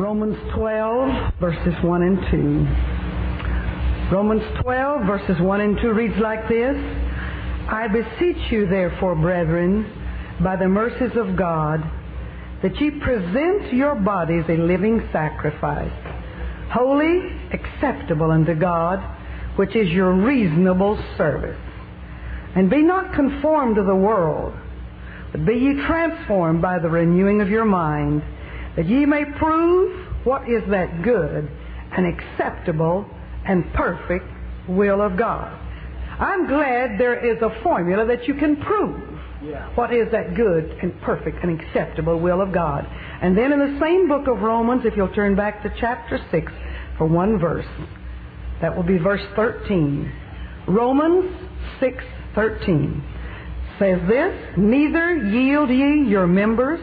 Romans 12, verses 1 and 2. Romans 12, verses 1 and 2 reads like this I beseech you, therefore, brethren, by the mercies of God, that ye present your bodies a living sacrifice, holy, acceptable unto God, which is your reasonable service. And be not conformed to the world, but be ye transformed by the renewing of your mind, that ye may prove what is that good and acceptable and perfect will of God. I'm glad there is a formula that you can prove what is that good and perfect and acceptable will of God. And then in the same book of Romans, if you'll turn back to chapter 6 for one verse, that will be verse 13. Romans 6:13 says this, neither yield ye your members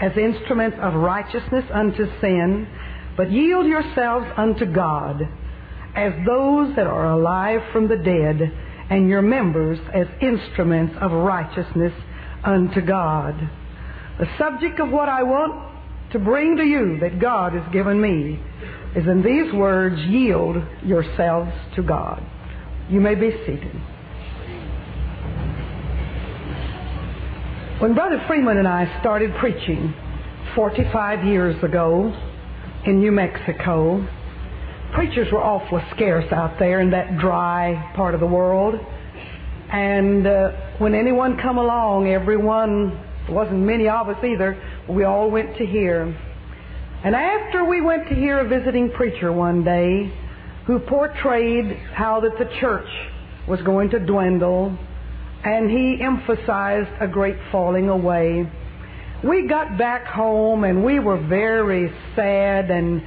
as instruments of righteousness unto sin, but yield yourselves unto God as those that are alive from the dead, and your members as instruments of righteousness unto God. The subject of what I want to bring to you that God has given me is in these words, yield yourselves to God. You may be seated. When Brother Freeman and I started preaching 45 years ago in New Mexico, preachers were awfully scarce out there in that dry part of the world. And uh, when anyone come along, everyone, wasn't many of us either, we all went to hear. And after we went to hear a visiting preacher one day who portrayed how that the church was going to dwindle, and he emphasized a great falling away. We got back home and we were very sad and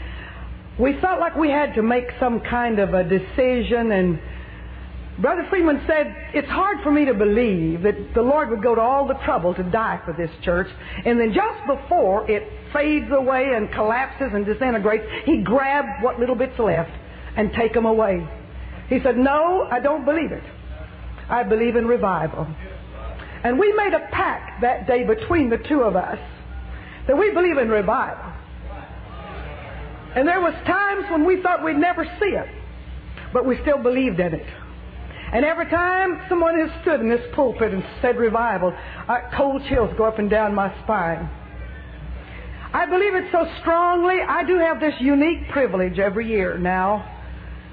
we felt like we had to make some kind of a decision and Brother Freeman said, It's hard for me to believe that the Lord would go to all the trouble to die for this church, and then just before it fades away and collapses and disintegrates, He grabbed what little bits left and take them away. He said, No, I don't believe it. I believe in revival. And we made a pact that day between the two of us that we believe in revival. And there was times when we thought we'd never see it, but we still believed in it. And every time someone has stood in this pulpit and said revival, I, cold chills go up and down my spine. I believe it so strongly. I do have this unique privilege every year now.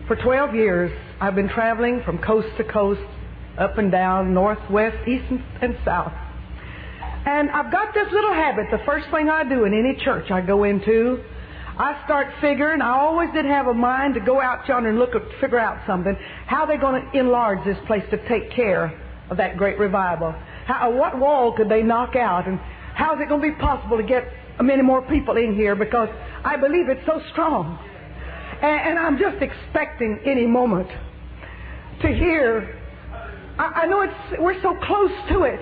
For 12 years, I've been traveling from coast to coast, up and down, north, west, east, and south. And I've got this little habit. The first thing I do in any church I go into, I start figuring. I always did have a mind to go out yonder and look figure out something. How are they going to enlarge this place to take care of that great revival? How, uh, what wall could they knock out? And how is it going to be possible to get many more people in here? Because I believe it's so strong. And, and I'm just expecting any moment to hear. I, I know it's we're so close to it.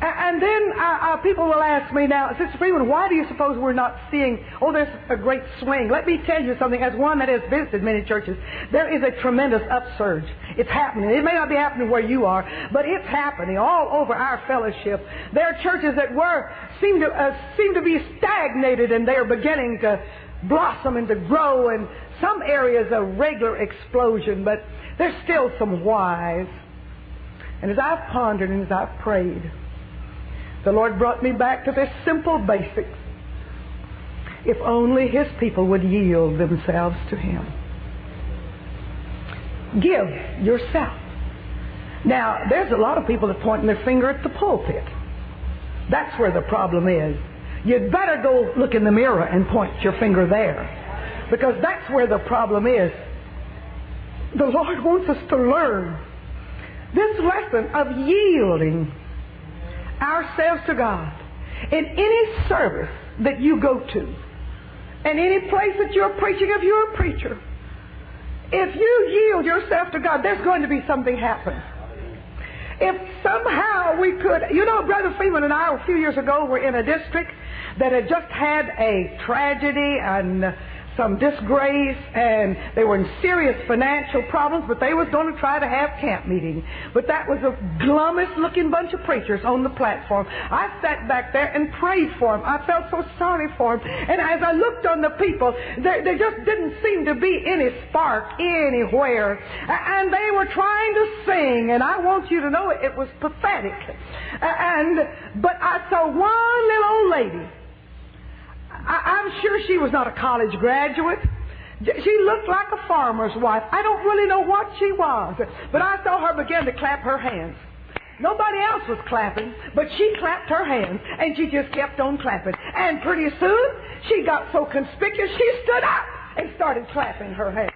And then uh, uh, people will ask me now, Sister Freeman, why do you suppose we're not seeing, oh, there's a great swing? Let me tell you something, as one that has visited many churches, there is a tremendous upsurge. It's happening. It may not be happening where you are, but it's happening all over our fellowship. There are churches that were, seem to, uh, seem to be stagnated and they are beginning to blossom and to grow and some areas a regular explosion, but there's still some whys. And as I've pondered and as I've prayed, the Lord brought me back to this simple basics. If only His people would yield themselves to Him. Give yourself. Now, there's a lot of people that pointing their finger at the pulpit. That's where the problem is. You'd better go look in the mirror and point your finger there. Because that's where the problem is. The Lord wants us to learn this lesson of yielding ourselves to God in any service that you go to, and any place that you're preaching, if you're a preacher, if you yield yourself to God, there's going to be something happen. If somehow we could, you know, Brother Freeman and I a few years ago were in a district that had just had a tragedy and some disgrace and they were in serious financial problems, but they was going to try to have camp meeting. But that was the glummest looking bunch of preachers on the platform. I sat back there and prayed for them. I felt so sorry for them. And as I looked on the people, there, there just didn't seem to be any spark anywhere. And they were trying to sing, and I want you to know it, it was pathetic. And, but I saw one little old lady I, am sure she was not a college graduate. She looked like a farmer's wife. I don't really know what she was, but I saw her begin to clap her hands. Nobody else was clapping, but she clapped her hands, and she just kept on clapping. And pretty soon, she got so conspicuous, she stood up and started clapping her hands.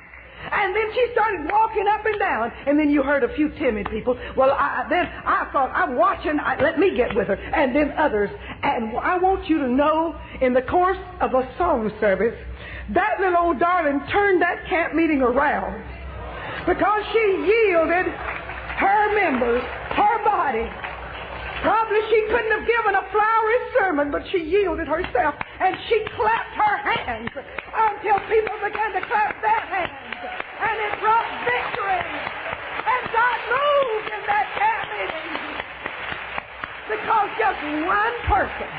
And then she started walking up and down. And then you heard a few timid people. Well, I, then I thought, I'm watching. I, let me get with her. And then others. And I want you to know, in the course of a song service, that little old darling turned that camp meeting around because she yielded her members, her body. Probably she couldn't have given a flowery sermon, but she yielded herself and she clapped her hands until people began to clap their hands and it brought victory. And God moved in that camp meeting. Because just one person,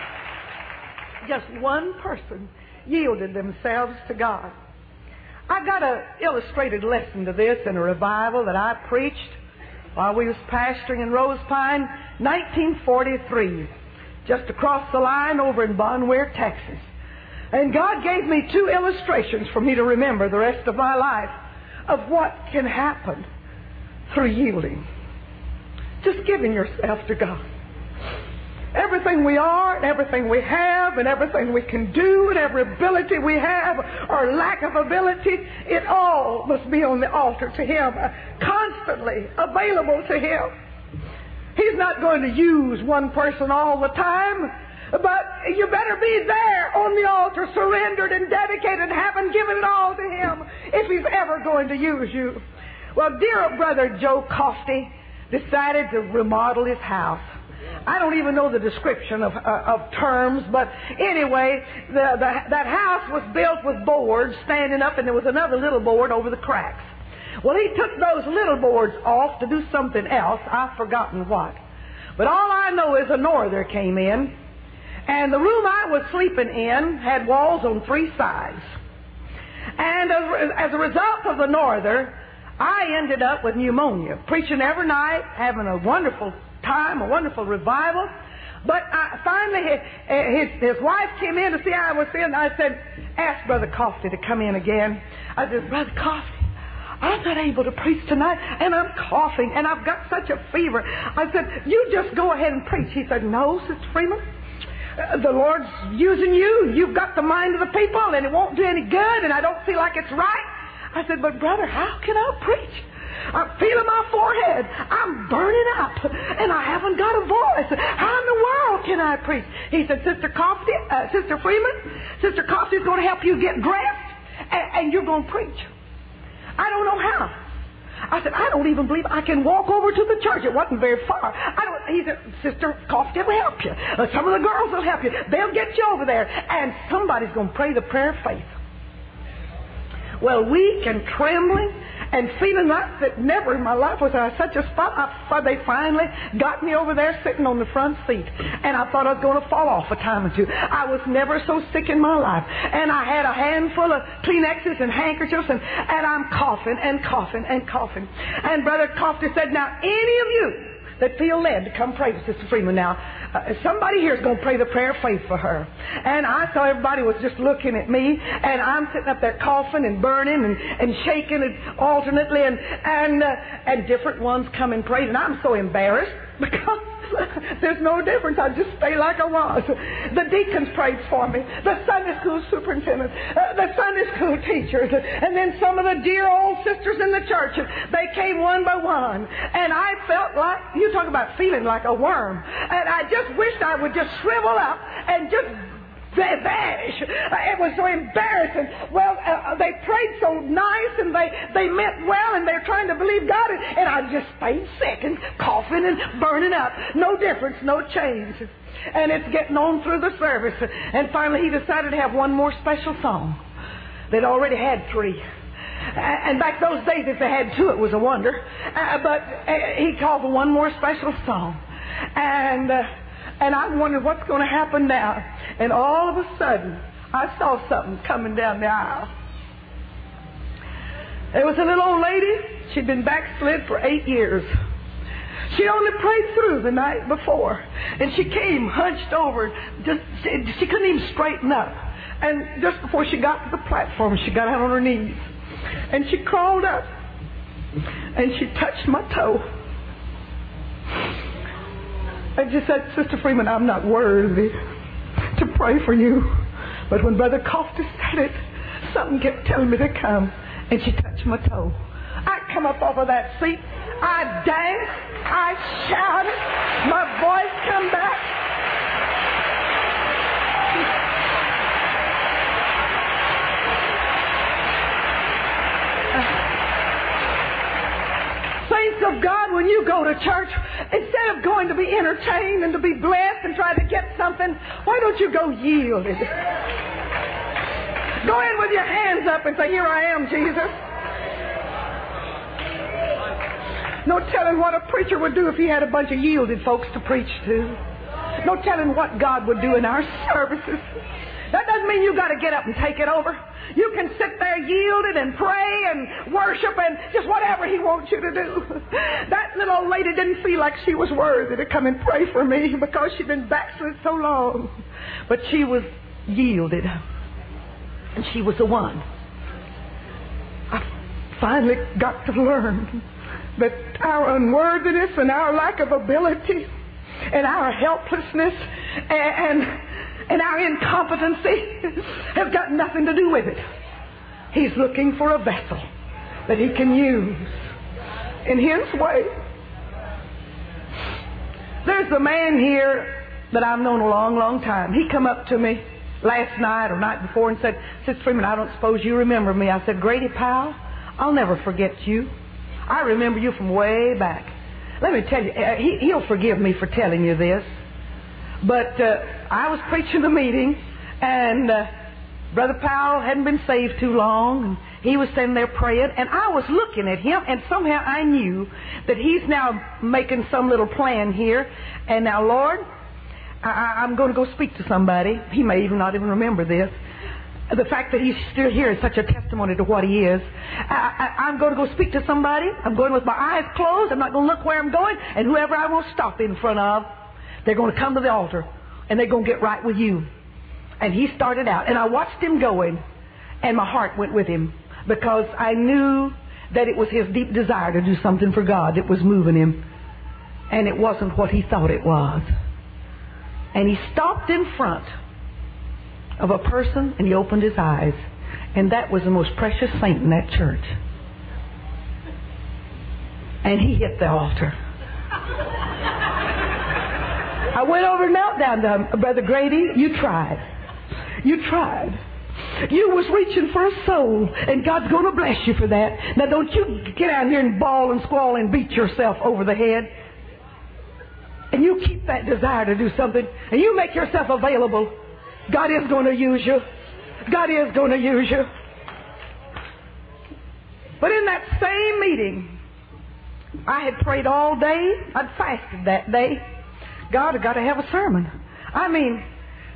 just one person yielded themselves to God. I got an illustrated lesson to this in a revival that I preached while we was pastoring in Rose Pine, 1943, just across the line over in Bon Wier, Texas. And God gave me two illustrations for me to remember the rest of my life of what can happen through yielding. Just giving yourself to God. Everything we are, and everything we have, and everything we can do, and every ability we have, or lack of ability, it all must be on the altar to Him, uh, constantly available to Him. He's not going to use one person all the time, but you better be there on the altar, surrendered and dedicated, having given it all to Him if He's ever going to use you. Well, dear brother Joe Coffey decided to remodel his house. I don't even know the description of, uh, of terms, but anyway, the, the, that house was built with boards standing up, and there was another little board over the cracks. Well, he took those little boards off to do something else. I've forgotten what. But all I know is a norther came in, and the room I was sleeping in had walls on three sides. And as a result of the norther, I ended up with pneumonia, preaching every night, having a wonderful time, a wonderful revival. But I, finally, his, his, wife came in to see how I was feeling. I said, ask Brother Coffey to come in again. I said, Brother Coffey, I'm not able to preach tonight, and I'm coughing, and I've got such a fever. I said, you just go ahead and preach. He said, no, Sister Freeman. Uh, the Lord's using you. You've got the mind of the people, and it won't do any good, and I don't feel like it's right. I said, but brother, how can I preach? I'm feeling my forehead. I'm burning up, and I haven't got a voice. How in the world can I preach? He said, Sister Coffey, uh, Sister Freeman, Sister Coffey's going to help you get dressed, and, and you're going to preach. I don't know how. I said, I don't even believe I can walk over to the church. It wasn't very far. I don't. He said, Sister Coffey will help you. Uh, some of the girls will help you. They'll get you over there, and somebody's going to pray the prayer of faith. Well, weak and trembling, and feeling like that never in my life was I such a spot. I, they finally got me over there sitting on the front seat, and I thought I was going to fall off a time or two. I was never so sick in my life, and I had a handful of Kleenexes and handkerchiefs, and, and I'm coughing and coughing and coughing. And Brother Coffey said, "Now, any of you." That feel led to come pray with Sister Freeman. Now, uh, somebody here is going to pray the prayer of faith for her. And I saw everybody was just looking at me, and I'm sitting up there coughing and burning and, and shaking it alternately, and and uh, and different ones come and pray, and I'm so embarrassed because There's no difference. I just stay like I was. The deacons prayed for me. The Sunday school superintendent. Uh, the Sunday school teachers. And then some of the dear old sisters in the church. They came one by one. And I felt like, you talk about feeling like a worm. And I just wished I would just shrivel up and just vanish. It was so embarrassing. Well, uh, they prayed so nice and they, they meant well and they're trying to believe God. And, and I just stayed sick and coughing and burning up. No difference, no change. And it's getting on through the service. And finally he decided to have one more special song. They'd already had three. And back those days, if they had two, it was a wonder. Uh, but uh, he called for one more special song. And, uh, and I wondered what's going to happen now. And all of a sudden, I saw something coming down the aisle. It was a little old lady. She'd been backslid for eight years. She only prayed through the night before. And she came hunched over. Just, she, she couldn't even straighten up. And just before she got to the platform, she got out on her knees. And she crawled up. And she touched my toe. And she said, Sister Freeman, I'm not worthy to pray for you. But when Brother Coffey said it, something kept telling me to come. And she touched my toe. I come up off of that seat. I danced. I shouted. My voice come back. Saints of God, when you go to church, instead of going to be entertained and to be blessed and try to get something, why don't you go yielded? Go in with your hands up and say, Here I am, Jesus. No telling what a preacher would do if he had a bunch of yielded folks to preach to. No telling what God would do in our services. That doesn't mean you got to get up and take it over. You can sit there yielded and pray and worship and just whatever He wants you to do. That little old lady didn't feel like she was worthy to come and pray for me because she'd been backslid so long. But she was yielded. And she was the one. I finally got to learn that our unworthiness and our lack of ability and our helplessness and, and our incompetency have got nothing to do with it. He's looking for a vessel that he can use in his way. There's a man here that I've known a long, long time. He come up to me last night or night before and said, Sister Freeman, I don't suppose you remember me. I said, Grady Powell, I'll never forget you. I remember you from way back. Let me tell you, uh, he, he'll forgive me for telling you this. But uh, I was preaching the meeting, and uh, Brother Powell hadn't been saved too long, and he was standing there praying, and I was looking at him, and somehow I knew that he's now making some little plan here. And now, Lord, I, I'm going to go speak to somebody. He may even not even remember this. The fact that he's still here is such a testimony to what he is. I, I, I'm going to go speak to somebody. I'm going with my eyes closed. I'm not going to look where I'm going. And whoever I will stop in front of, they're going to come to the altar and they're going to get right with you. And he started out. And I watched him going. And my heart went with him because I knew that it was his deep desire to do something for God that was moving him. And it wasn't what he thought it was. And he stopped in front of a person and he opened his eyes. And that was the most precious saint in that church. And he hit the altar. I went over and knelt down to. Brother Grady, you tried. You tried. You was reaching for a soul, and God's going to bless you for that. Now, don't you get out here and bawl and squall and beat yourself over the head. And you keep that desire to do something, and you make yourself available. God is going to use you. God is going to use you. But in that same meeting, I had prayed all day. I'd fasted that day. God had got to have a sermon. I mean,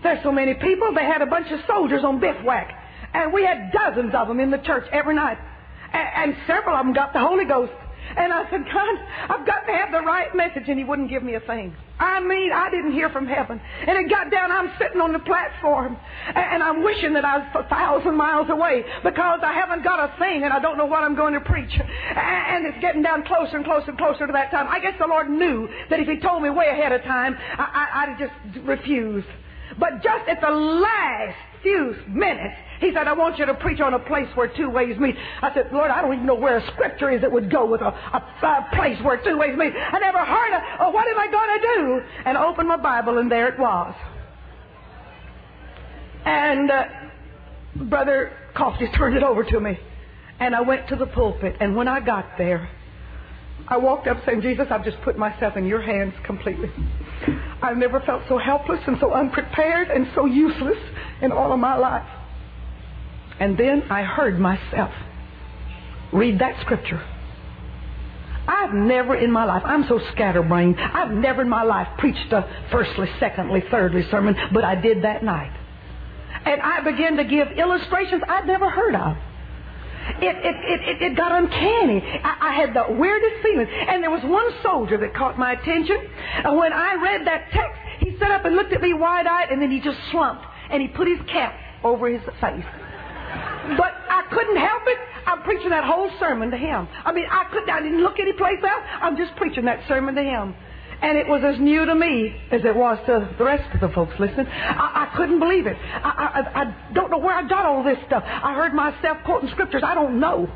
there's so many people. They had a bunch of soldiers on bivouac. And we had dozens of them in the church every night. And, and several of them got the Holy Ghost. And I said, God, I've got to have the right message. And He wouldn't give me a thing. I mean, I didn't hear from heaven. And it got down, I'm sitting on the platform. And I'm wishing that I was a thousand miles away because I haven't got a thing and I don't know what I'm going to preach. And it's getting down closer and closer and closer to that time. I guess the Lord knew that if He told me way ahead of time, I, I, I'd just refuse. But just at the last few minutes, he said, I want you to preach on a place where two ways meet. I said, Lord, I don't even know where a scripture is that would go with a, a, a place where two ways meet. I never heard of, oh, what am I going to do? And I opened my Bible, and there it was. And uh, Brother Coffey turned it over to me. And I went to the pulpit, and when I got there, I walked up saying, Jesus, I've just put myself in your hands completely. I've never felt so helpless and so unprepared and so useless in all of my life. And then I heard myself read that scripture. I've never in my life, I'm so scatterbrained, I've never in my life preached a firstly, secondly, thirdly sermon, but I did that night. And I began to give illustrations I'd never heard of. It, it, it, it, got uncanny. I, I had the weirdest feelings. And there was one soldier that caught my attention. And when I read that text, he sat up and looked at me wide eyed, and then he just slumped. And he put his cap over his face. But I couldn't help it. I'm preaching that whole sermon to him. I mean, I couldn't, I didn't look any place else. I'm just preaching that sermon to him. And it was as new to me as it was to the rest of the folks listening. I, I couldn't believe it. I, I, I don't know where I got all this stuff. I heard myself quoting scriptures I don't know.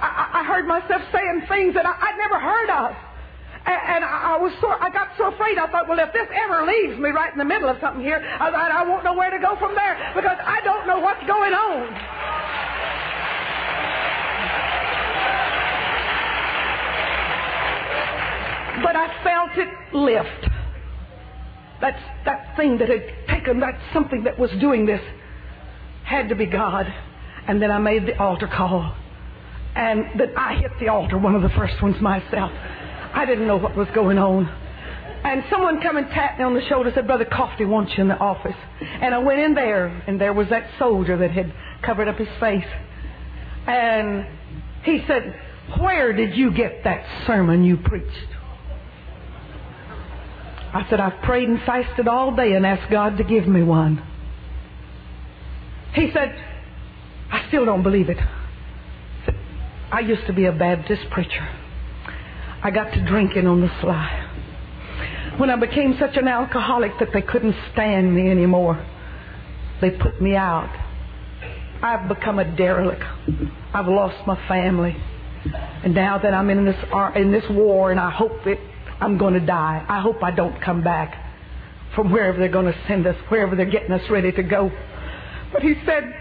I, I heard myself saying things that I, I'd never heard of. And, and I was so, I got so afraid. I thought, well, if this ever leaves me right in the middle of something here, I, I won't know where to go from there because I don't know what's going on. But I felt it lift. That's that thing that had taken that something that was doing this had to be God. And then I made the altar call. And then I hit the altar, one of the first ones myself. I didn't know what was going on. And someone come and tapped me on the shoulder and said, Brother Coffey wants you in the office. And I went in there, and there was that soldier that had covered up his face. And he said, Where did you get that sermon you preached? I said, I've prayed and fasted all day and asked God to give me one. He said, I still don't believe it. I used to be a Baptist preacher. I got to drinking on the sly. When I became such an alcoholic that they couldn't stand me anymore, they put me out. I've become a derelict. I've lost my family. And now that I'm in this in this war, and I hope that I'm going to die. I hope I don't come back from wherever they're going to send us, wherever they're getting us ready to go. But he said,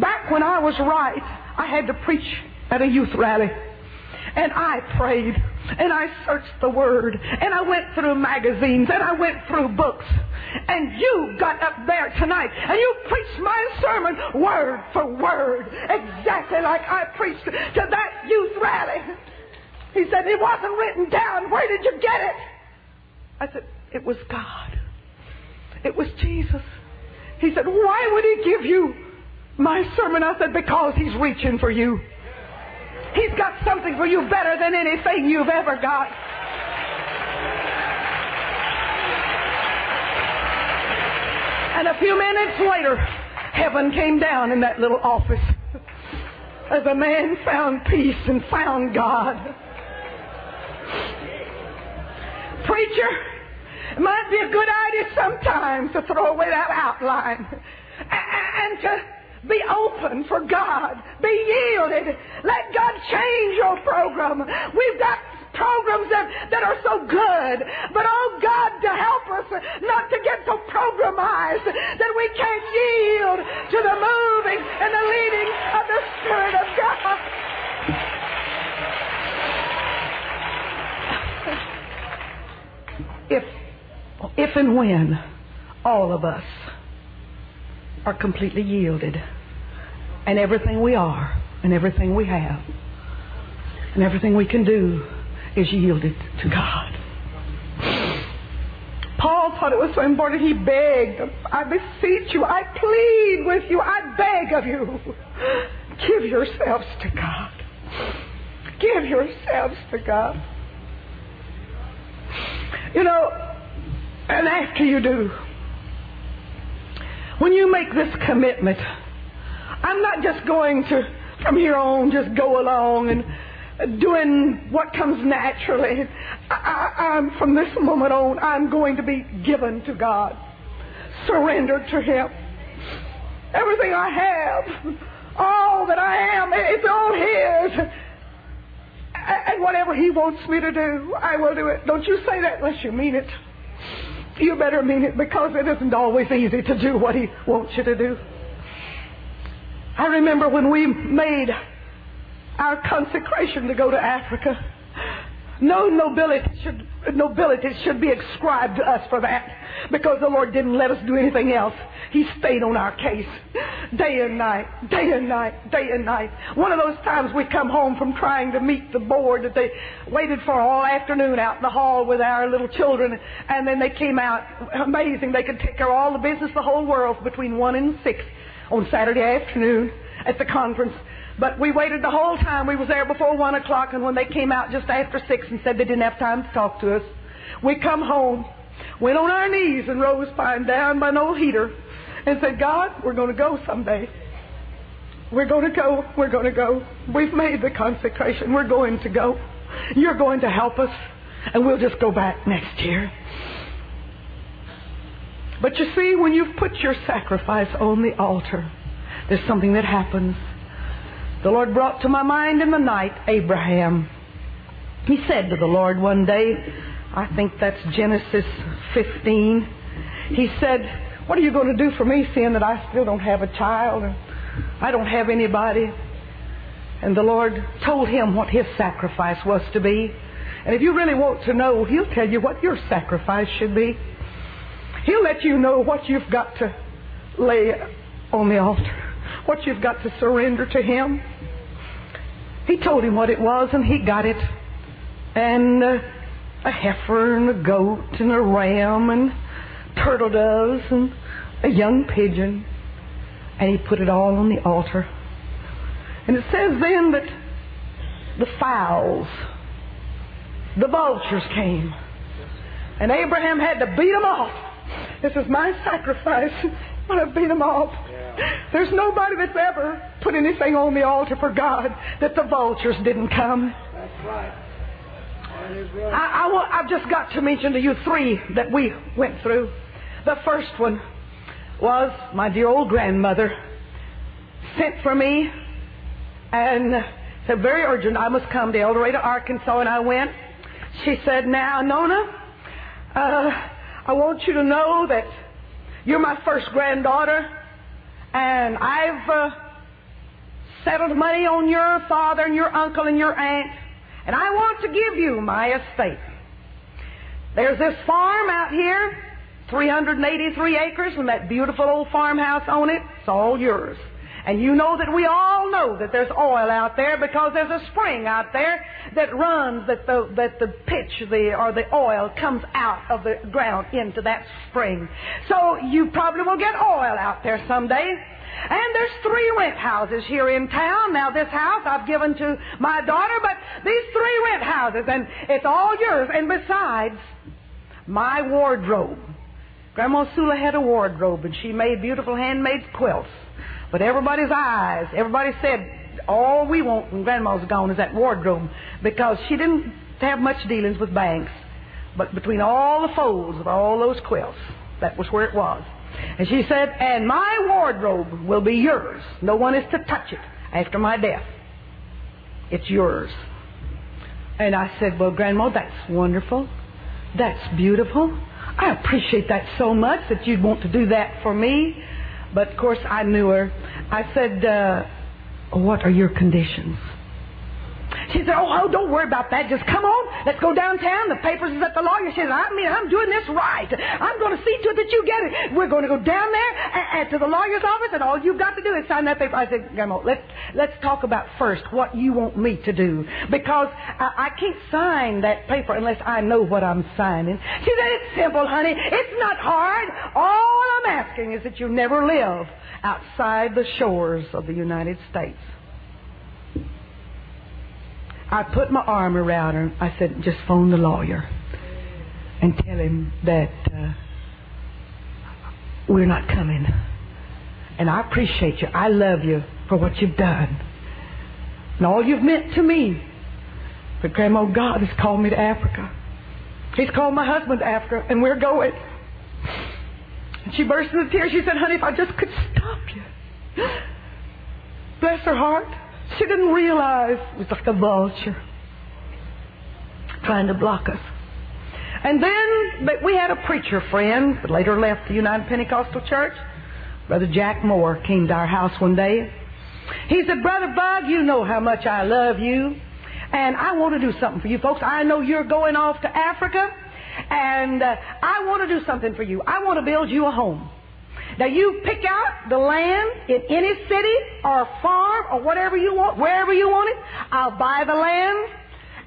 back when I was right, I had to preach at a youth rally. And I prayed and I searched the Word and I went through magazines and I went through books. And you got up there tonight and you preached my sermon word for word, exactly like I preached to that youth rally. He said, It wasn't written down. Where did you get it? I said, It was God. It was Jesus. He said, Why would He give you my sermon? I said, Because He's reaching for you. He's got something for you better than anything you've ever got. And a few minutes later, heaven came down in that little office as a man found peace and found God. Preacher, it might be a good idea sometimes to throw away that outline and to be open for God. Be yielded. Let God change your program. We've got programs that, that are so good. But oh God, to help us not to get so programized that we can't yield to the moving and the leading of the Spirit of God. If, if and when all of us are completely yielded, and everything we are, and everything we have, and everything we can do is yielded to God. Paul thought it was so important. He begged, I beseech you, I plead with you, I beg of you, give yourselves to God. Give yourselves to God. You know, and after you do, when you make this commitment, I'm not just going to, from here on, just go along and doing what comes naturally. I, am from this moment on, I'm going to be given to God, surrendered to Him. Everything I have, all that I am, it's all His. And whatever He wants me to do, I will do it. Don't you say that unless you mean it. You better mean it because it isn't always easy to do what He wants you to do. I remember when we made our consecration to go to Africa. No nobility should, nobility should be ascribed to us for that because the Lord didn't let us do anything else. He stayed on our case day and night, day and night, day and night. One of those times we come home from trying to meet the board that they waited for all afternoon out in the hall with our little children, and then they came out. Amazing. They could take care of all the business the whole world between 1 and 6 on Saturday afternoon at the conference. But we waited the whole time. We was there before one o'clock, and when they came out just after six and said they didn't have time to talk to us, we come home, went on our knees and rose by down by an old heater, and said, God, we're going to go someday. We're going to go. We're going to go. We've made the consecration. We're going to go. You're going to help us, and we'll just go back next year. But you see, when you've put your sacrifice on the altar, there's something that happens. The Lord brought to my mind in the night Abraham. He said to the Lord one day, I think that's Genesis 15, he said, What are you going to do for me, seeing that I still don't have a child and I don't have anybody? And the Lord told him what his sacrifice was to be. And if you really want to know, He'll tell you what your sacrifice should be. He'll let you know what you've got to lay on the altar what you've got to surrender to Him. He told him what it was, and he got it. And uh, a heifer, and a goat, and a ram, and turtle doves, and a young pigeon. And he put it all on the altar. And it says then that the fowls, the vultures came. And Abraham had to beat them off. This is my sacrifice. Going to beat them off. There's nobody that's ever put anything on the altar for God that the vultures didn't come. That's right. I, have just got to mention to you three that we went through. The first one was my dear old grandmother sent for me and said, very urgent, I must come to El Dorado, Arkansas, and I went. She said, now, Nona, uh, I want you to know that you're my first granddaughter, and I've uh, settled money on your father and your uncle and your aunt, and I want to give you my estate. There's this farm out here, 383 acres, and that beautiful old farmhouse on it. It's all yours. And you know that we all know that there's oil out there because there's a spring out there that runs, that the, that the pitch the, or the oil comes out of the ground into that spring. So you probably will get oil out there someday. And there's three rent houses here in town. Now, this house I've given to my daughter, but these three rent houses, and it's all yours. And besides, my wardrobe. Grandma Sula had a wardrobe, and she made beautiful handmade quilts. But everybody's eyes, everybody said, all we want when Grandma's gone is that wardrobe because she didn't have much dealings with banks. But between all the folds of all those quilts, that was where it was. And she said, and my wardrobe will be yours. No one is to touch it after my death. It's yours. And I said, well, Grandma, that's wonderful. That's beautiful. I appreciate that so much that you'd want to do that for me. But of course, I knew her. I said, uh, What are your conditions? She said, oh, oh, don't worry about that. Just come on. Let's go downtown. The papers is at the lawyer. She said, I mean, I'm doing this right. I'm going to see to it that you get it. We're going to go down there and, and to the lawyer's office, and all you've got to do is sign that paper. I said, Grandma, let's, let's talk about first what you want me to do. Because I, I can't sign that paper unless I know what I'm signing. She said, it's simple, honey. It's not hard. All I'm asking is that you never live outside the shores of the United States. I put my arm around her. I said, just phone the lawyer and tell him that uh, we're not coming. And I appreciate you. I love you for what you've done and all you've meant to me. But Grandma, God has called me to Africa. He's called my husband to Africa, and we're going. And she burst into tears. She said, Honey, if I just could stop you. Bless her heart. She didn't realize it was like a vulture trying to block us. And then but we had a preacher friend that later left the United Pentecostal Church. Brother Jack Moore came to our house one day. He said, Brother Bug, you know how much I love you. And I want to do something for you folks. I know you're going off to Africa, and uh, I want to do something for you. I want to build you a home. Now you pick out the land in any city or farm or whatever you want, wherever you want it. I'll buy the land.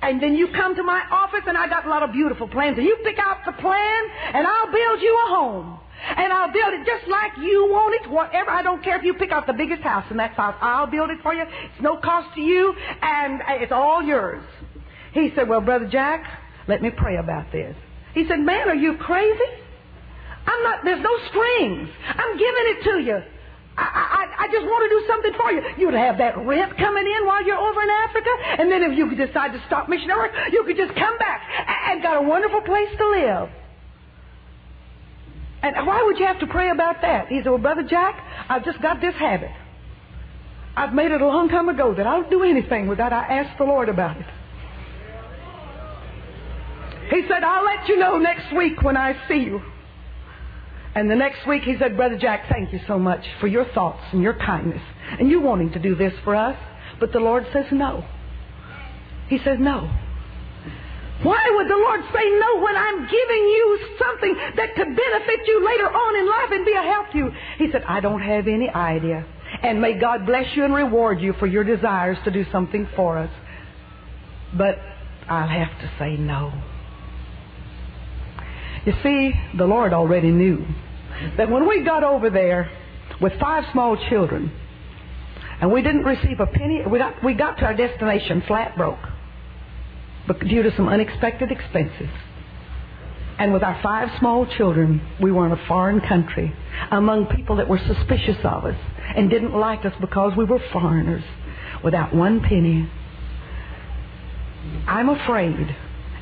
And then you come to my office and I got a lot of beautiful plans. And you pick out the plan and I'll build you a home. And I'll build it just like you want it, whatever. I don't care if you pick out the biggest house in that house. I'll build it for you. It's no cost to you, and it's all yours. He said, Well, Brother Jack, let me pray about this. He said, Man, are you crazy? I'm not, there's no strings. I'm giving it to you. I, I, I just want to do something for you. You'd have that rent coming in while you're over in Africa, and then if you could decide to stop missionary work, you could just come back and got a wonderful place to live. And why would you have to pray about that? He said, Well, Brother Jack, I've just got this habit. I've made it a long time ago that I don't do anything without I ask the Lord about it. He said, I'll let you know next week when I see you. And the next week he said, Brother Jack, thank you so much for your thoughts and your kindness and you wanting to do this for us. But the Lord says no. He says no. Why would the Lord say no when I'm giving you something that could benefit you later on in life and be a help to you? He said, I don't have any idea. And may God bless you and reward you for your desires to do something for us. But I'll have to say no. You see, the Lord already knew that when we got over there with five small children, and we didn't receive a penny, we got, we got to our destination flat broke, but due to some unexpected expenses. And with our five small children, we were in a foreign country among people that were suspicious of us and didn't like us because we were foreigners without one penny. I'm afraid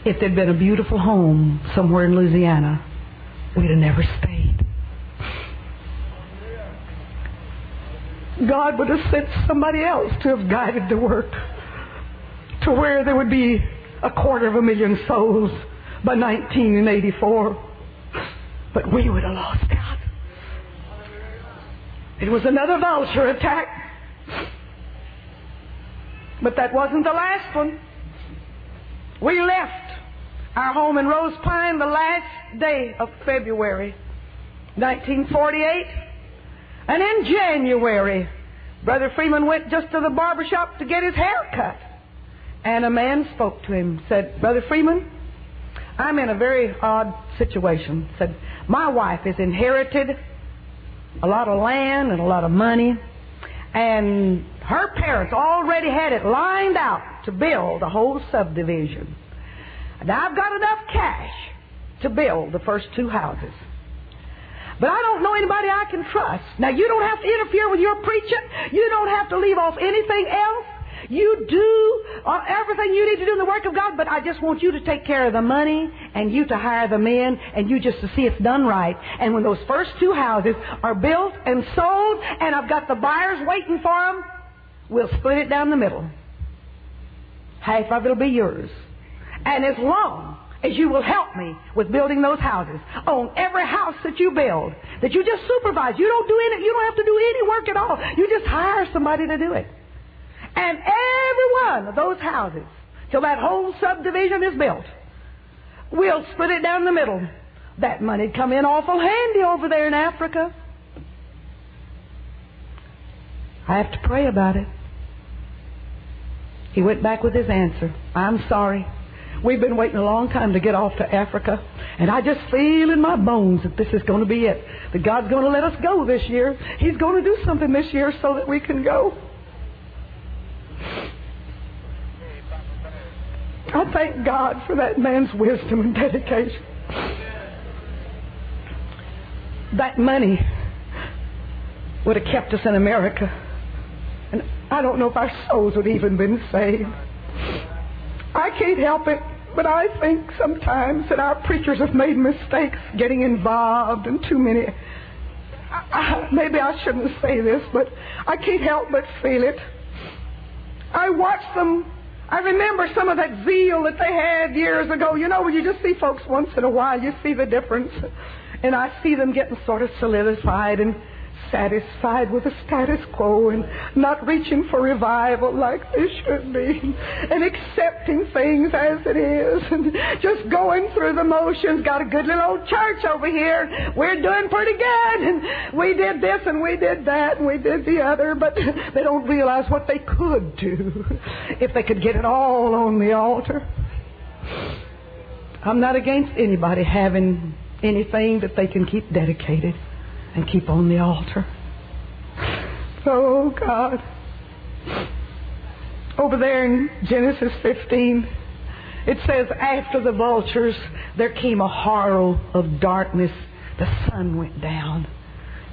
if there'd been a beautiful home somewhere in Louisiana, we'd have never stayed. God would have sent somebody else to have guided the work to where there would be a quarter of a million souls by 1984. But we would have lost God. It was another vulture attack. But that wasn't the last one. We left our home in Rose Pine the last day of February 1948. And in January, Brother Freeman went just to the barber shop to get his hair cut. And a man spoke to him, said, Brother Freeman, I'm in a very odd situation. Said, my wife has inherited a lot of land and a lot of money, and her parents already had it lined out to build a whole subdivision. And I've got enough cash to build the first two houses. But I don't know anybody I can trust. Now, you don't have to interfere with your preaching. You don't have to leave off anything else. You do uh, everything you need to do in the work of God, but I just want you to take care of the money and you to hire the men and you just to see it's done right. And when those first two houses are built and sold and I've got the buyers waiting for them, we'll split it down the middle. Half of it'll be yours. And as long as you will help me with building those houses on every house that you build, that you just supervise. You don't do any, you don't have to do any work at all. You just hire somebody to do it. And every one of those houses, till that whole subdivision is built, we'll split it down the middle. That money'd come in awful handy over there in Africa. I have to pray about it. He went back with his answer. I'm sorry. We've been waiting a long time to get off to Africa, and I just feel in my bones that this is going to be it. That God's going to let us go this year. He's going to do something this year so that we can go. I thank God for that man's wisdom and dedication. That money would have kept us in America. And I don't know if our souls would even been saved. I can't help it, but I think sometimes that our preachers have made mistakes getting involved in too many. I, I, maybe I shouldn't say this, but I can't help but feel it. I watch them. I remember some of that zeal that they had years ago. You know, when you just see folks once in a while, you see the difference. And I see them getting sort of solidified and satisfied with the status quo and not reaching for revival like they should be and accepting things as it is and just going through the motions. Got a good little old church over here. We're doing pretty good and we did this and we did that and we did the other, but they don't realize what they could do if they could get it all on the altar. I'm not against anybody having anything that they can keep dedicated and keep on the altar. Oh, God. Over there in Genesis 15, it says, After the vultures, there came a horror of darkness. The sun went down,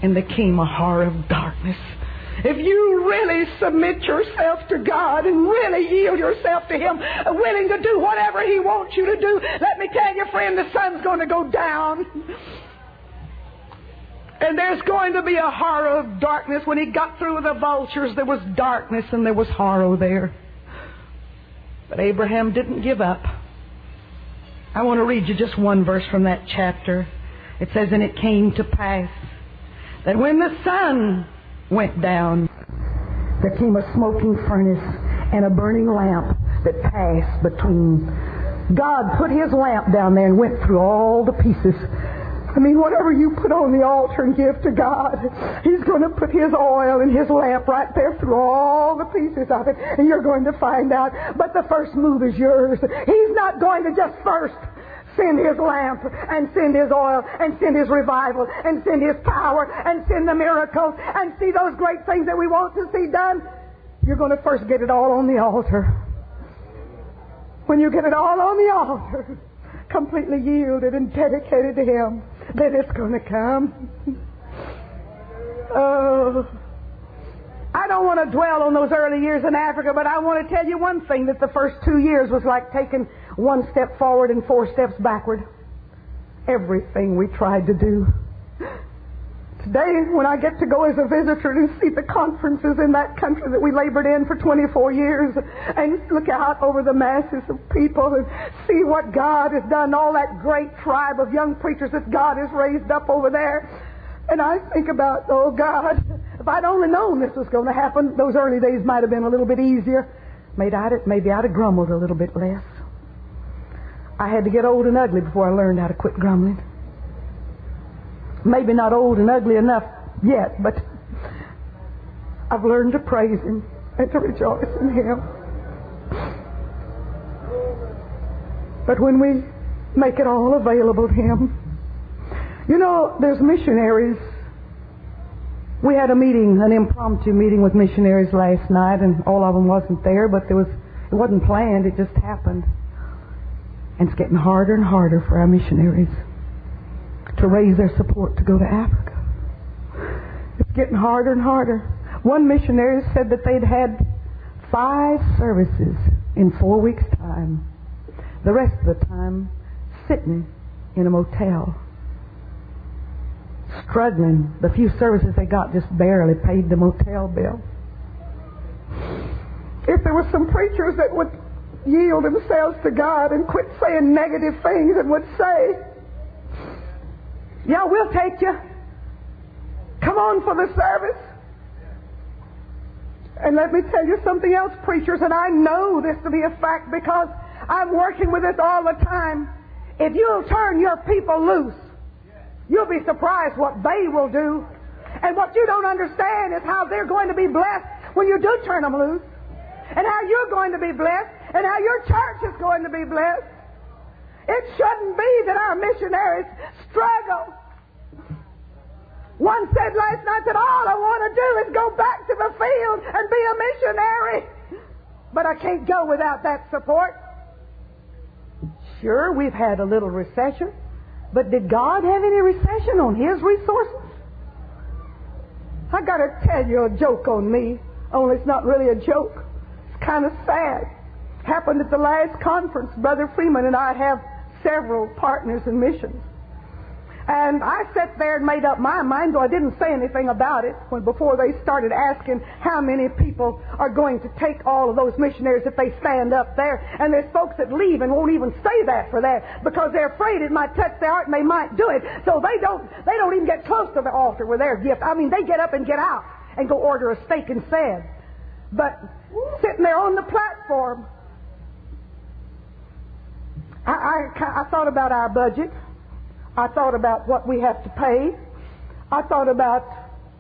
and there came a horror of darkness. If you really submit yourself to God and really yield yourself to Him, willing to do whatever He wants you to do, let me tell you, friend, the sun's going to go down. And there's going to be a horror of darkness. When he got through with the vultures, there was darkness and there was horror there. But Abraham didn't give up. I want to read you just one verse from that chapter. It says, And it came to pass that when the sun went down, there came a smoking furnace and a burning lamp that passed between. God put his lamp down there and went through all the pieces I mean, whatever you put on the altar and give to God, He's going to put His oil and His lamp right there through all the pieces of it, and you're going to find out. But the first move is yours. He's not going to just first send His lamp and send His oil and send His revival and send His power and send the miracles and see those great things that we want to see done. You're going to first get it all on the altar. When you get it all on the altar, completely yielded and dedicated to Him, that it's going to come. Oh. I don't want to dwell on those early years in Africa, but I want to tell you one thing that the first two years was like taking one step forward and four steps backward. Everything we tried to do Today, when I get to go as a visitor and see the conferences in that country that we labored in for 24 years and look out over the masses of people and see what God has done, all that great tribe of young preachers that God has raised up over there. And I think about, oh God, if I'd only known this was going to happen, those early days might have been a little bit easier. Maybe I'd, maybe I'd have grumbled a little bit less. I had to get old and ugly before I learned how to quit grumbling maybe not old and ugly enough yet, but I've learned to praise Him and to rejoice in Him. But when we make it all available to Him, you know, there's missionaries. We had a meeting, an impromptu meeting with missionaries last night, and all of them wasn't there, but there was it wasn't planned, it just happened. And it's getting harder and harder for our missionaries to raise their support to go to Africa. It's getting harder and harder. One missionary said that they'd had five services in four weeks' time. The rest of the time sitting in a motel. Struggling. The few services they got just barely paid the motel bill. If there were some preachers that would yield themselves to God and quit saying negative things and would say, yeah, we'll take you. Come on for the service. And let me tell you something else, preachers, and I know this to be a fact because I'm working with this all the time. If you'll turn your people loose, you'll be surprised what they will do. And what you don't understand is how they're going to be blessed when you do turn them loose. And how you're going to be blessed. And how your church is going to be blessed. It shouldn't be that our missionaries struggle. One said last night that all I want to do is go back to the field and be a missionary. But I can't go without that support. Sure, we've had a little recession, but did God have any recession on His resources? I got to tell you a joke on me, only it's not really a joke. It's kind of sad. Happened at the last conference. Brother Freeman and I have several partners in missions. And I sat there and made up my mind, though I didn't say anything about it when before they started asking how many people are going to take all of those missionaries if they stand up there. And there's folks that leave and won't even say that for that because they're afraid it might touch their heart and they might do it. So they don't they don't even get close to the altar with their gift. I mean, they get up and get out and go order a steak instead. But sitting there on the platform, I, I, I thought about our budget. I thought about what we have to pay. I thought about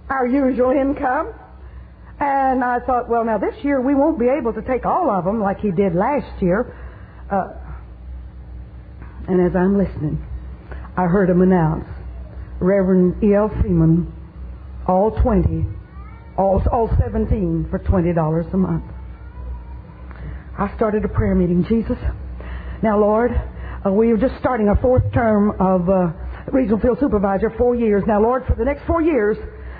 our usual income. And I thought, well, now this year we won't be able to take all of them like he did last year. Uh, and as I'm listening, I heard him announce, Reverend E.L. Freeman, all 20, all, all 17 for $20 a month. I started a prayer meeting. Jesus, now Lord, uh, we are just starting a fourth term of uh, regional field supervisor, four years. Now, Lord, for the next four years,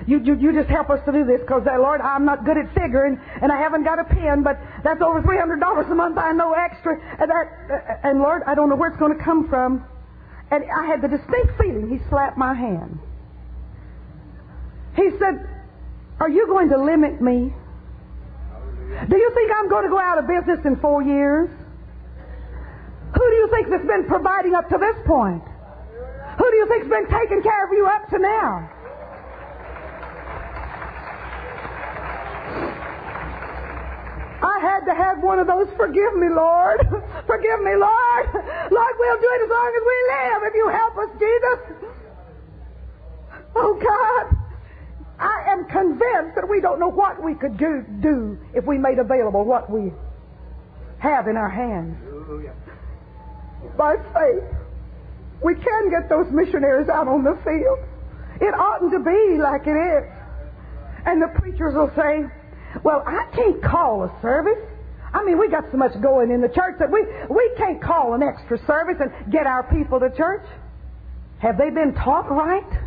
you, you, you just help us to do this because, uh, Lord, I'm not good at figuring and I haven't got a pen, but that's over $300 a month I know extra. And, that, uh, and Lord, I don't know where it's going to come from. And I had the distinct feeling he slapped my hand. He said, Are you going to limit me? Do you think I'm going to go out of business in four years? You think has been providing up to this point? Who do you think's been taking care of you up to now? I had to have one of those, forgive me, Lord. forgive me, Lord. Lord, we'll do it as long as we live if you help us, Jesus. Oh, God. I am convinced that we don't know what we could do, do if we made available what we have in our hands by faith, we can get those missionaries out on the field. It oughtn't to be like it is. And the preachers will say, well, I can't call a service. I mean, we got so much going in the church that we, we can't call an extra service and get our people to church. Have they been taught right?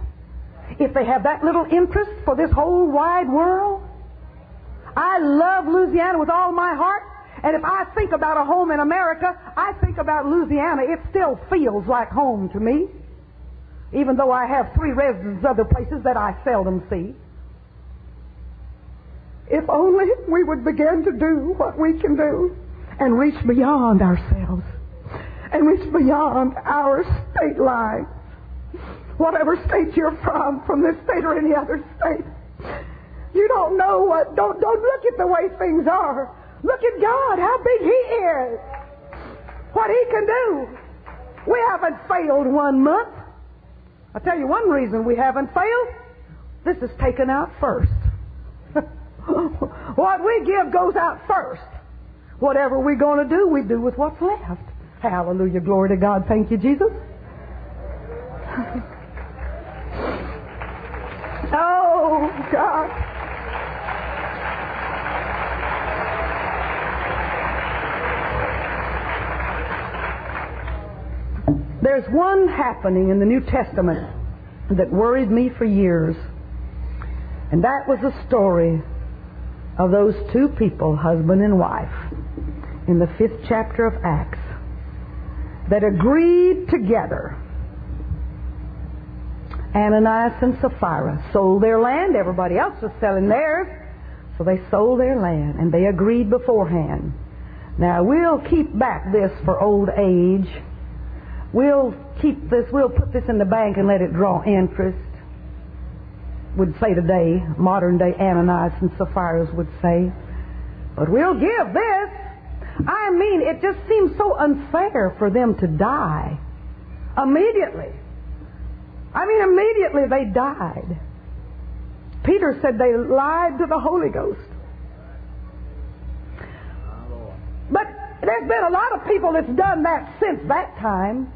If they have that little interest for this whole wide world? I love Louisiana with all my heart. And if I think about a home in America, I think about Louisiana. It still feels like home to me, even though I have three residences other places that I seldom see. If only we would begin to do what we can do and reach beyond ourselves and reach beyond our state lines. Whatever state you're from, from this state or any other state, you don't know what, don't, don't look at the way things are. Look at God, how big He is. What He can do. We haven't failed one month. I'll tell you one reason we haven't failed. This is taken out first. what we give goes out first. Whatever we're going to do, we do with what's left. Hallelujah. Glory to God. Thank you, Jesus. oh, God. There's one happening in the New Testament that worried me for years. And that was the story of those two people, husband and wife, in the fifth chapter of Acts, that agreed together. Ananias and Sapphira sold their land. Everybody else was selling theirs. So they sold their land and they agreed beforehand. Now we'll keep back this for old age We'll keep this, we'll put this in the bank and let it draw interest. Would say today, modern day Ananias and Sapphira would say. But we'll give this. I mean, it just seems so unfair for them to die immediately. I mean, immediately they died. Peter said they lied to the Holy Ghost. But there's been a lot of people that's done that since that time.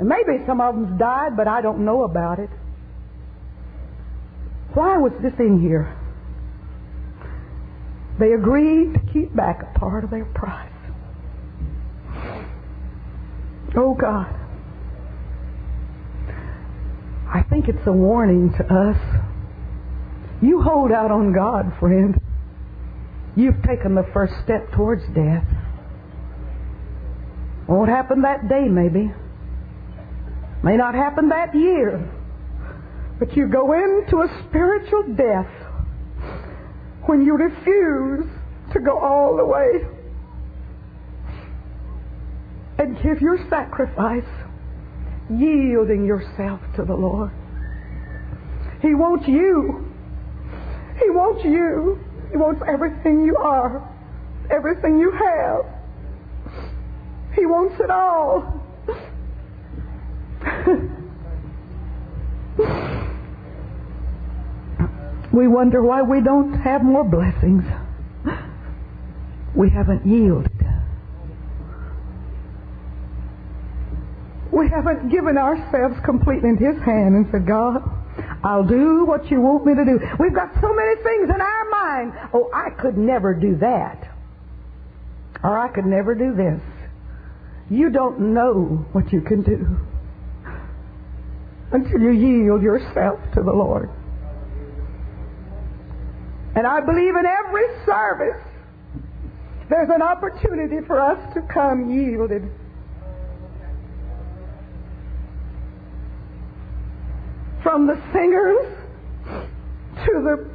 And maybe some of them's died, but I don't know about it. Why was this in here? They agreed to keep back a part of their price. Oh God. I think it's a warning to us. You hold out on God, friend. You've taken the first step towards death. Won't happen that day, maybe. May not happen that year, but you go into a spiritual death when you refuse to go all the way and give your sacrifice, yielding yourself to the Lord. He wants you. He wants you. He wants everything you are, everything you have. He wants it all. we wonder why we don't have more blessings. We haven't yielded. We haven't given ourselves completely in His hand and said, God, I'll do what you want me to do. We've got so many things in our mind. Oh, I could never do that. Or I could never do this. You don't know what you can do until you yield yourself to the Lord. And I believe in every service there's an opportunity for us to come yielded. From the singers to the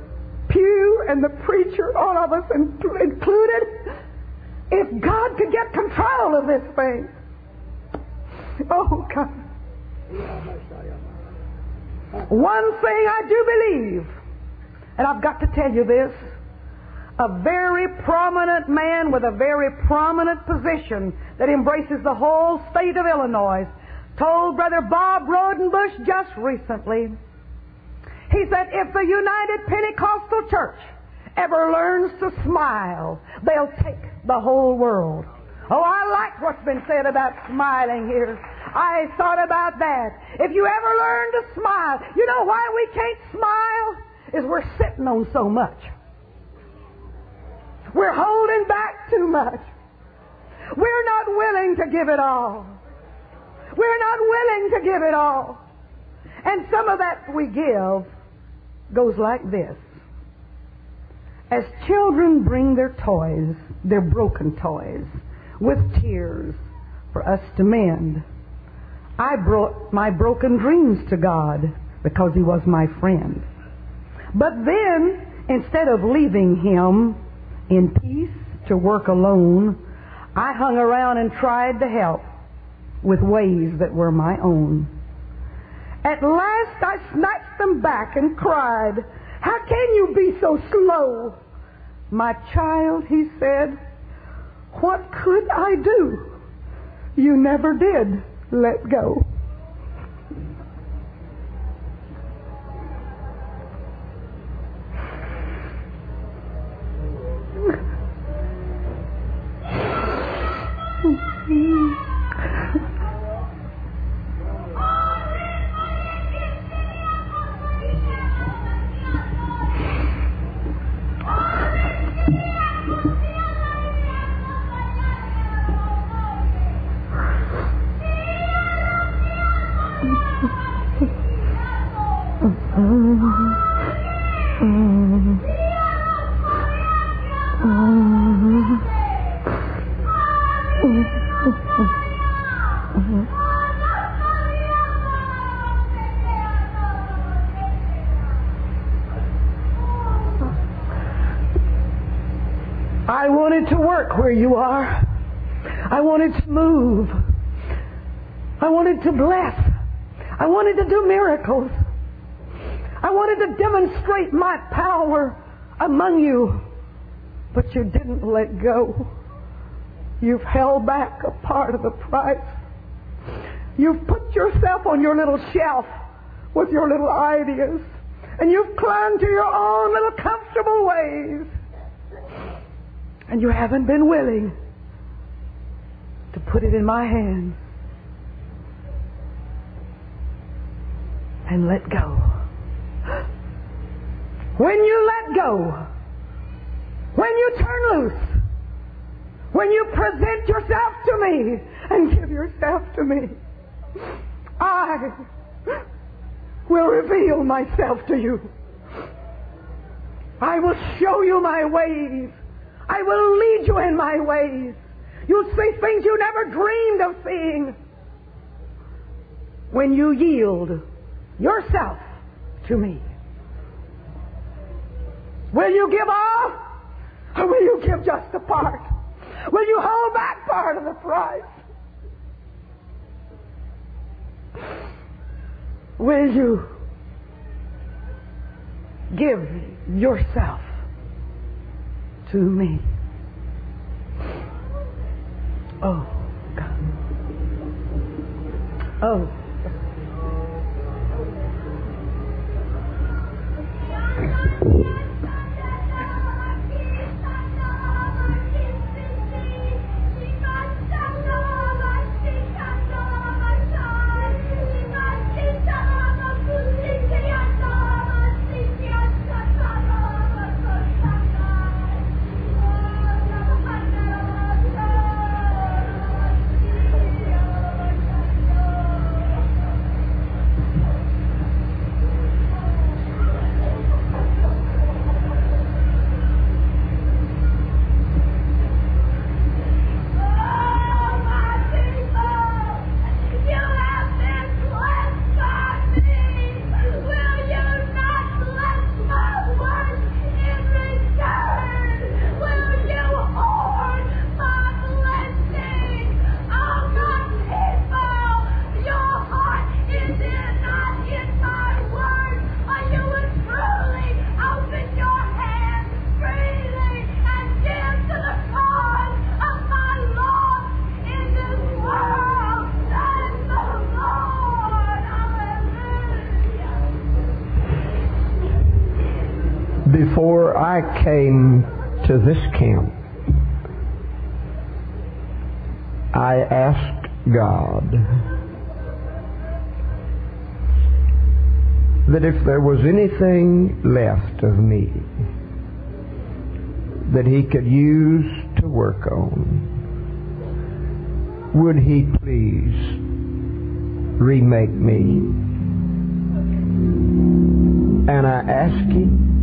pew and the preacher, all of us included, if God could get control of this thing. Oh, God. One thing I do believe, and I've got to tell you this a very prominent man with a very prominent position that embraces the whole state of Illinois told Brother Bob Rodenbush just recently. He said, if the United Pentecostal Church ever learns to smile, they'll take the whole world. Oh, I like what's been said about smiling here. I thought about that. If you ever learn to smile, you know why we can't smile? Is we're sitting on so much. We're holding back too much. We're not willing to give it all. We're not willing to give it all. And some of that we give goes like this. As children bring their toys, their broken toys, with tears for us to mend, I brought my broken dreams to God because He was my friend. But then, instead of leaving Him in peace to work alone, I hung around and tried to help with ways that were my own. At last I snatched them back and cried, How can you be so slow? My child, he said, What could I do? You never did let go. Mm-hmm. I wanted to work where you are. I wanted to move. I wanted to bless. I wanted to do miracles. I wanted to demonstrate my power among you. But you didn't let go. You've held back a part of the price. You've put yourself on your little shelf with your little ideas. And you've clung to your own little comfortable ways. And you haven't been willing to put it in my hands and let go. When you let go, when you turn loose, when you present yourself to me and give yourself to me, I will reveal myself to you. I will show you my ways. I will lead you in my ways. You'll see things you never dreamed of seeing. when you yield yourself to me? Will you give all? Or will you give just a part? Will you hold back part of the price? Will you give yourself to me? Oh, God. Oh. I came to this camp, I asked God that if there was anything left of me that He could use to work on, would He please remake me? And I ask Him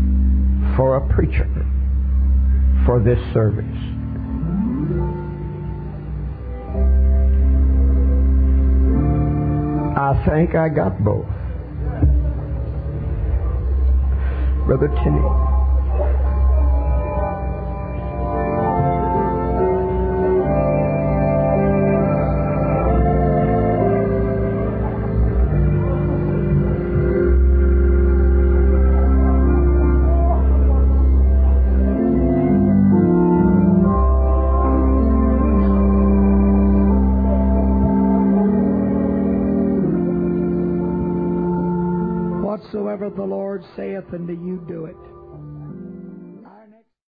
for a preacher for this service. I think I got both. Brother Tenney. Saith unto you, do it.